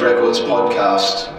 Records podcast.